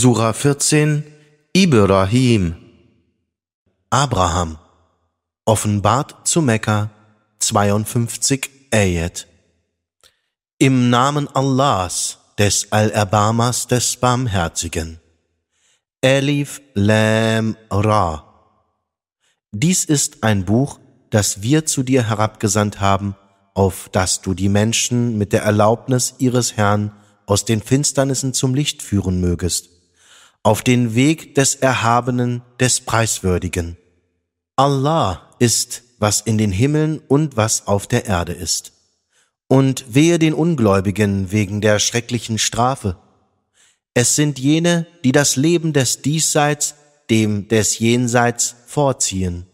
Surah 14 Ibrahim. Abraham. Offenbart zu Mekka 52 Ayat. Im Namen Allahs, des Allerbarmers, des Barmherzigen. Elif Lam Ra. Dies ist ein Buch, das wir zu dir herabgesandt haben, auf das du die Menschen mit der Erlaubnis ihres Herrn aus den Finsternissen zum Licht führen mögest auf den Weg des Erhabenen, des Preiswürdigen. Allah ist, was in den Himmeln und was auf der Erde ist. Und wehe den Ungläubigen wegen der schrecklichen Strafe. Es sind jene, die das Leben des Diesseits dem des Jenseits vorziehen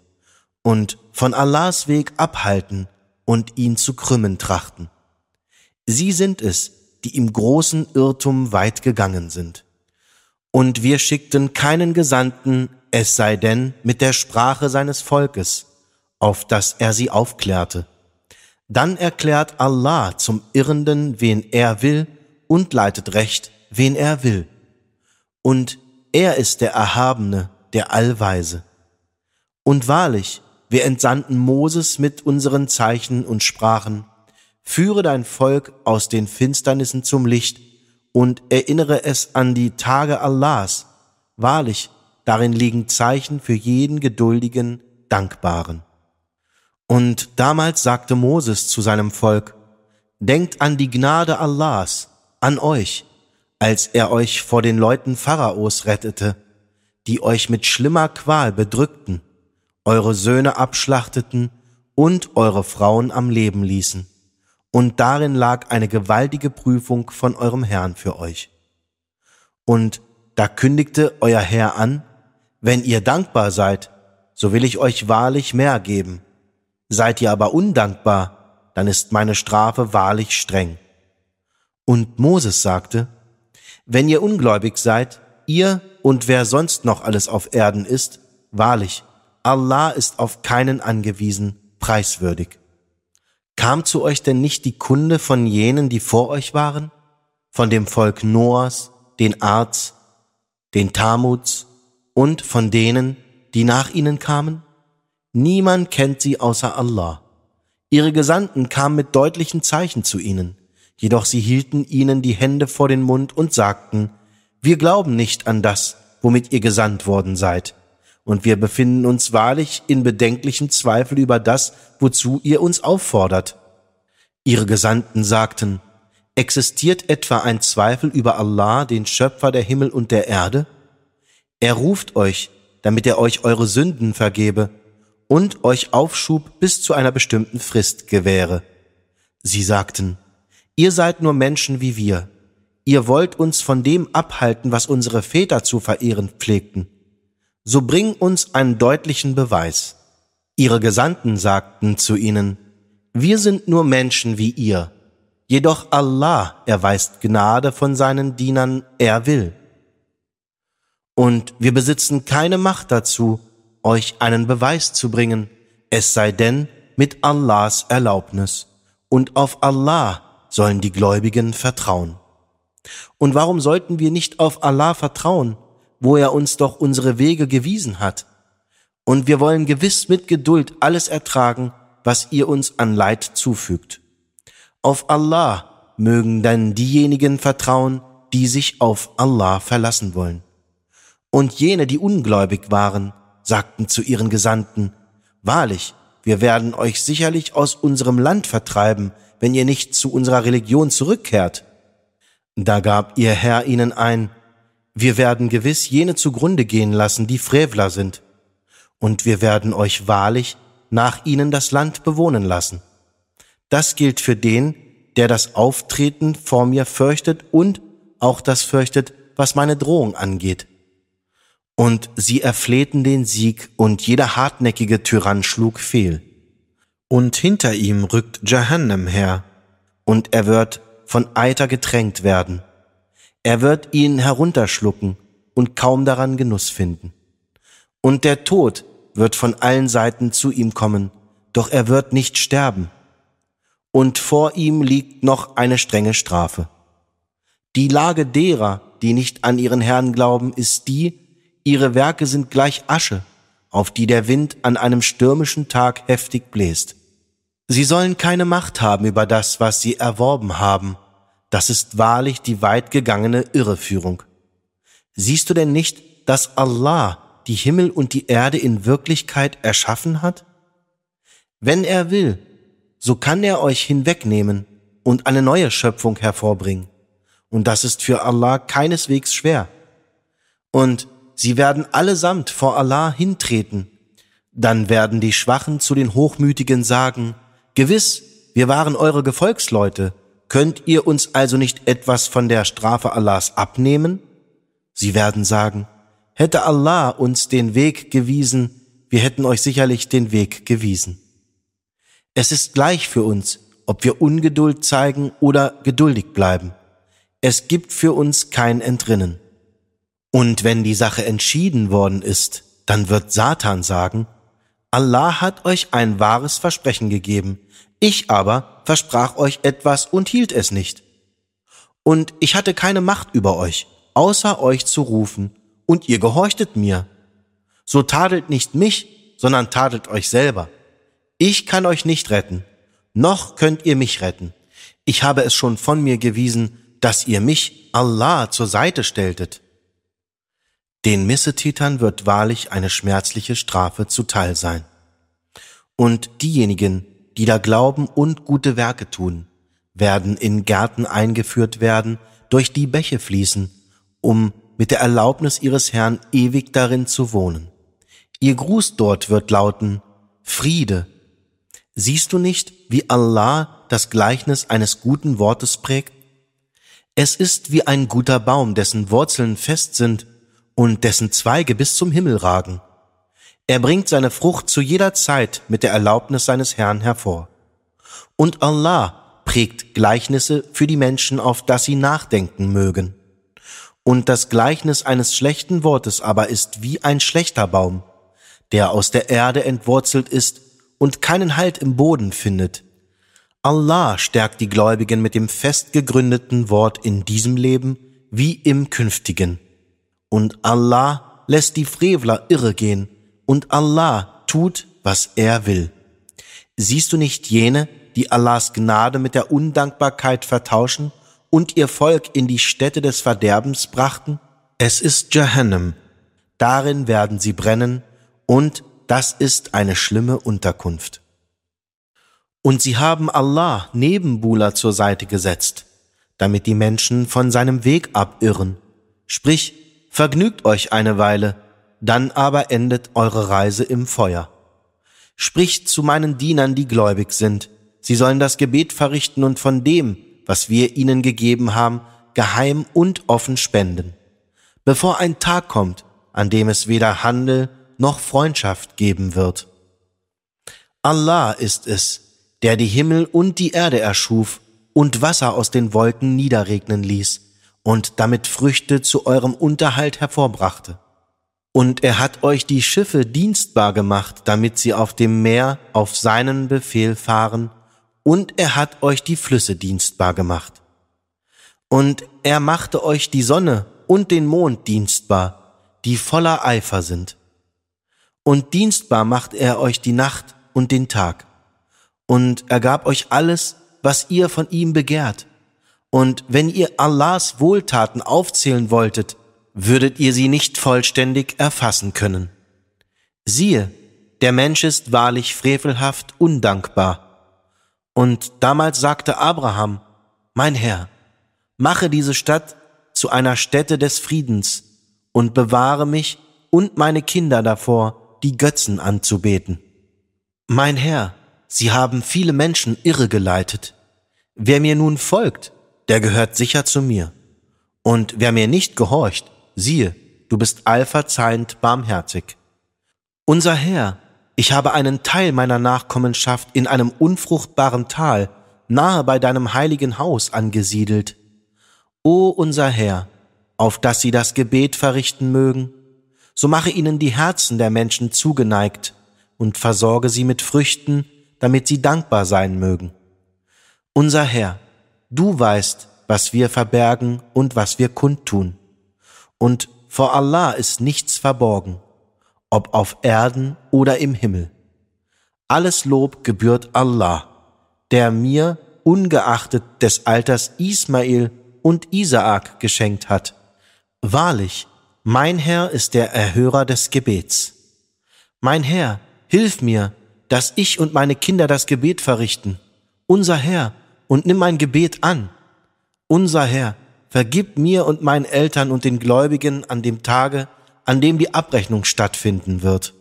und von Allahs Weg abhalten und ihn zu krümmen trachten. Sie sind es, die im großen Irrtum weit gegangen sind. Und wir schickten keinen Gesandten, es sei denn mit der Sprache seines Volkes, auf das er sie aufklärte. Dann erklärt Allah zum Irrenden, wen er will, und leitet recht, wen er will. Und er ist der Erhabene, der Allweise. Und wahrlich, wir entsandten Moses mit unseren Zeichen und sprachen, führe dein Volk aus den Finsternissen zum Licht und erinnere es an die Tage Allahs. Wahrlich, darin liegen Zeichen für jeden geduldigen, dankbaren. Und damals sagte Moses zu seinem Volk, Denkt an die Gnade Allahs, an euch, als er euch vor den Leuten Pharaos rettete, die euch mit schlimmer Qual bedrückten, eure Söhne abschlachteten und eure Frauen am Leben ließen und darin lag eine gewaltige Prüfung von eurem Herrn für euch. Und da kündigte euer Herr an, wenn ihr dankbar seid, so will ich euch wahrlich mehr geben. Seid ihr aber undankbar, dann ist meine Strafe wahrlich streng. Und Moses sagte, wenn ihr ungläubig seid, ihr und wer sonst noch alles auf Erden ist, wahrlich, Allah ist auf keinen angewiesen, preiswürdig. Kam zu euch denn nicht die Kunde von jenen, die vor euch waren? Von dem Volk Noahs, den Arts, den Tamuds und von denen, die nach ihnen kamen? Niemand kennt sie außer Allah. Ihre Gesandten kamen mit deutlichen Zeichen zu ihnen, jedoch sie hielten ihnen die Hände vor den Mund und sagten, wir glauben nicht an das, womit ihr gesandt worden seid und wir befinden uns wahrlich in bedenklichem Zweifel über das, wozu ihr uns auffordert. Ihre Gesandten sagten, existiert etwa ein Zweifel über Allah, den Schöpfer der Himmel und der Erde? Er ruft euch, damit er euch eure Sünden vergebe und euch Aufschub bis zu einer bestimmten Frist gewähre. Sie sagten, ihr seid nur Menschen wie wir. Ihr wollt uns von dem abhalten, was unsere Väter zu verehren pflegten so bring uns einen deutlichen Beweis. Ihre Gesandten sagten zu ihnen, wir sind nur Menschen wie ihr, jedoch Allah erweist Gnade von seinen Dienern, er will. Und wir besitzen keine Macht dazu, euch einen Beweis zu bringen, es sei denn mit Allahs Erlaubnis, und auf Allah sollen die Gläubigen vertrauen. Und warum sollten wir nicht auf Allah vertrauen, wo er uns doch unsere Wege gewiesen hat. Und wir wollen gewiss mit Geduld alles ertragen, was ihr uns an Leid zufügt. Auf Allah mögen dann diejenigen vertrauen, die sich auf Allah verlassen wollen. Und jene, die ungläubig waren, sagten zu ihren Gesandten, Wahrlich, wir werden euch sicherlich aus unserem Land vertreiben, wenn ihr nicht zu unserer Religion zurückkehrt. Da gab ihr Herr ihnen ein, wir werden gewiss jene zugrunde gehen lassen, die Frevler sind, und wir werden euch wahrlich nach ihnen das Land bewohnen lassen. Das gilt für den, der das Auftreten vor mir fürchtet und auch das fürchtet, was meine Drohung angeht. Und sie erflehten den Sieg, und jeder hartnäckige Tyrann schlug fehl. Und hinter ihm rückt Jahannam her, und er wird von Eiter getränkt werden. Er wird ihn herunterschlucken und kaum daran Genuss finden. Und der Tod wird von allen Seiten zu ihm kommen, doch er wird nicht sterben. Und vor ihm liegt noch eine strenge Strafe. Die Lage derer, die nicht an ihren Herrn glauben, ist die, ihre Werke sind gleich Asche, auf die der Wind an einem stürmischen Tag heftig bläst. Sie sollen keine Macht haben über das, was sie erworben haben. Das ist wahrlich die weit gegangene Irreführung. Siehst du denn nicht, dass Allah die Himmel und die Erde in Wirklichkeit erschaffen hat? Wenn er will, so kann er euch hinwegnehmen und eine neue Schöpfung hervorbringen. Und das ist für Allah keineswegs schwer. Und sie werden allesamt vor Allah hintreten. Dann werden die Schwachen zu den Hochmütigen sagen, Gewiss, wir waren eure Gefolgsleute. Könnt ihr uns also nicht etwas von der Strafe Allahs abnehmen? Sie werden sagen, hätte Allah uns den Weg gewiesen, wir hätten euch sicherlich den Weg gewiesen. Es ist gleich für uns, ob wir Ungeduld zeigen oder geduldig bleiben. Es gibt für uns kein Entrinnen. Und wenn die Sache entschieden worden ist, dann wird Satan sagen, Allah hat euch ein wahres Versprechen gegeben, ich aber versprach euch etwas und hielt es nicht. Und ich hatte keine Macht über euch, außer euch zu rufen, und ihr gehorchtet mir. So tadelt nicht mich, sondern tadelt euch selber. Ich kann euch nicht retten, noch könnt ihr mich retten. Ich habe es schon von mir gewiesen, dass ihr mich, Allah, zur Seite stelltet. Den Missetätern wird wahrlich eine schmerzliche Strafe zuteil sein. Und diejenigen, die da glauben und gute Werke tun, werden in Gärten eingeführt werden, durch die Bäche fließen, um mit der Erlaubnis ihres Herrn ewig darin zu wohnen. Ihr Gruß dort wird lauten Friede, Siehst du nicht, wie Allah das Gleichnis eines guten Wortes prägt? Es ist wie ein guter Baum, dessen Wurzeln fest sind und dessen Zweige bis zum Himmel ragen. Er bringt seine Frucht zu jeder Zeit mit der Erlaubnis seines Herrn hervor. Und Allah prägt Gleichnisse für die Menschen, auf das sie nachdenken mögen. Und das Gleichnis eines schlechten Wortes aber ist wie ein schlechter Baum, der aus der Erde entwurzelt ist und keinen Halt im Boden findet. Allah stärkt die Gläubigen mit dem fest gegründeten Wort in diesem Leben wie im künftigen. Und Allah lässt die Frevler irre gehen, und Allah tut, was er will. Siehst du nicht jene, die Allahs Gnade mit der Undankbarkeit vertauschen und ihr Volk in die Städte des Verderbens brachten? Es ist Jahannam. Darin werden sie brennen und das ist eine schlimme Unterkunft. Und sie haben Allah Nebenbuhler zur Seite gesetzt, damit die Menschen von seinem Weg abirren. Sprich, vergnügt euch eine Weile, dann aber endet eure Reise im Feuer. Spricht zu meinen Dienern, die gläubig sind, sie sollen das Gebet verrichten und von dem, was wir ihnen gegeben haben, geheim und offen spenden. Bevor ein Tag kommt, an dem es weder Handel noch Freundschaft geben wird. Allah ist es, der die Himmel und die Erde erschuf und Wasser aus den Wolken niederregnen ließ und damit Früchte zu eurem Unterhalt hervorbrachte. Und er hat euch die Schiffe dienstbar gemacht, damit sie auf dem Meer auf seinen Befehl fahren, und er hat euch die Flüsse dienstbar gemacht. Und er machte euch die Sonne und den Mond dienstbar, die voller Eifer sind und dienstbar macht er euch die Nacht und den Tag. Und er gab euch alles, was ihr von ihm begehrt. Und wenn ihr Allahs Wohltaten aufzählen wolltet, würdet ihr sie nicht vollständig erfassen können. Siehe, der Mensch ist wahrlich frevelhaft undankbar. Und damals sagte Abraham, mein Herr, mache diese Stadt zu einer Stätte des Friedens und bewahre mich und meine Kinder davor, die Götzen anzubeten. Mein Herr, Sie haben viele Menschen irregeleitet. Wer mir nun folgt, der gehört sicher zu mir. Und wer mir nicht gehorcht, siehe, du bist allverzeihend barmherzig. Unser Herr, ich habe einen Teil meiner Nachkommenschaft in einem unfruchtbaren Tal, nahe bei deinem heiligen Haus angesiedelt. O unser Herr, auf dass sie das Gebet verrichten mögen, so mache ihnen die Herzen der Menschen zugeneigt und versorge sie mit Früchten, damit sie dankbar sein mögen. Unser Herr, du weißt, was wir verbergen und was wir kundtun. Und vor Allah ist nichts verborgen, ob auf Erden oder im Himmel. Alles Lob gebührt Allah, der mir, ungeachtet des Alters Ismael und Isaak geschenkt hat. Wahrlich, mein Herr ist der Erhörer des Gebets. Mein Herr, hilf mir, dass ich und meine Kinder das Gebet verrichten. Unser Herr, und nimm mein Gebet an. Unser Herr, vergib mir und meinen Eltern und den Gläubigen an dem Tage, an dem die Abrechnung stattfinden wird.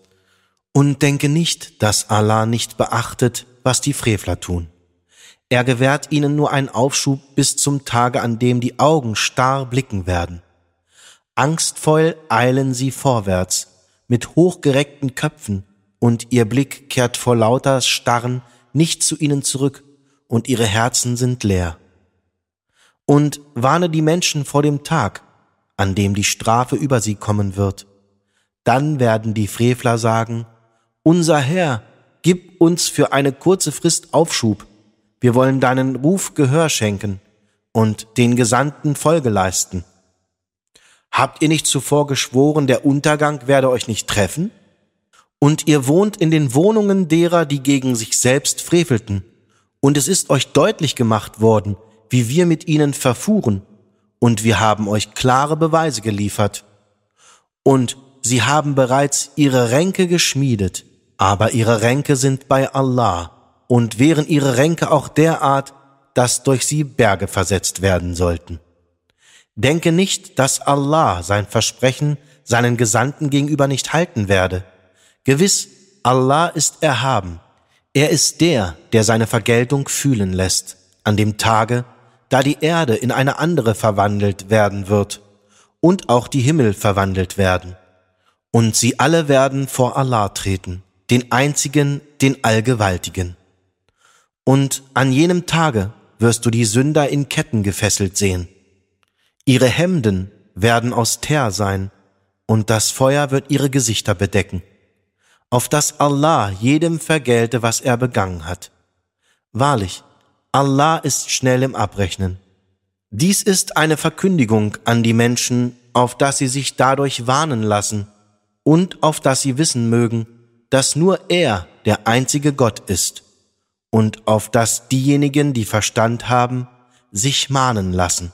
Und denke nicht, dass Allah nicht beachtet, was die Frevler tun. Er gewährt ihnen nur einen Aufschub bis zum Tage, an dem die Augen starr blicken werden. Angstvoll eilen sie vorwärts, mit hochgereckten Köpfen, und ihr Blick kehrt vor lauter Starren nicht zu ihnen zurück, und ihre Herzen sind leer. Und warne die Menschen vor dem Tag, an dem die Strafe über sie kommen wird. Dann werden die Frevler sagen, Unser Herr, gib uns für eine kurze Frist Aufschub, wir wollen deinen Ruf Gehör schenken und den Gesandten Folge leisten. Habt ihr nicht zuvor geschworen, der Untergang werde euch nicht treffen? Und ihr wohnt in den Wohnungen derer, die gegen sich selbst frevelten. Und es ist euch deutlich gemacht worden, wie wir mit ihnen verfuhren. Und wir haben euch klare Beweise geliefert. Und sie haben bereits ihre Ränke geschmiedet, aber ihre Ränke sind bei Allah und wären ihre Ränke auch derart, dass durch sie Berge versetzt werden sollten. Denke nicht, dass Allah sein Versprechen seinen Gesandten gegenüber nicht halten werde. Gewiss, Allah ist erhaben. Er ist der, der seine Vergeltung fühlen lässt, an dem Tage, da die Erde in eine andere verwandelt werden wird und auch die Himmel verwandelt werden. Und sie alle werden vor Allah treten, den einzigen, den Allgewaltigen. Und an jenem Tage wirst du die Sünder in Ketten gefesselt sehen. Ihre Hemden werden aus Teer sein, und das Feuer wird ihre Gesichter bedecken, auf dass Allah jedem vergelte, was er begangen hat. Wahrlich, Allah ist schnell im Abrechnen. Dies ist eine Verkündigung an die Menschen, auf dass sie sich dadurch warnen lassen und auf dass sie wissen mögen, dass nur er der einzige Gott ist und auf dass diejenigen, die Verstand haben, sich mahnen lassen.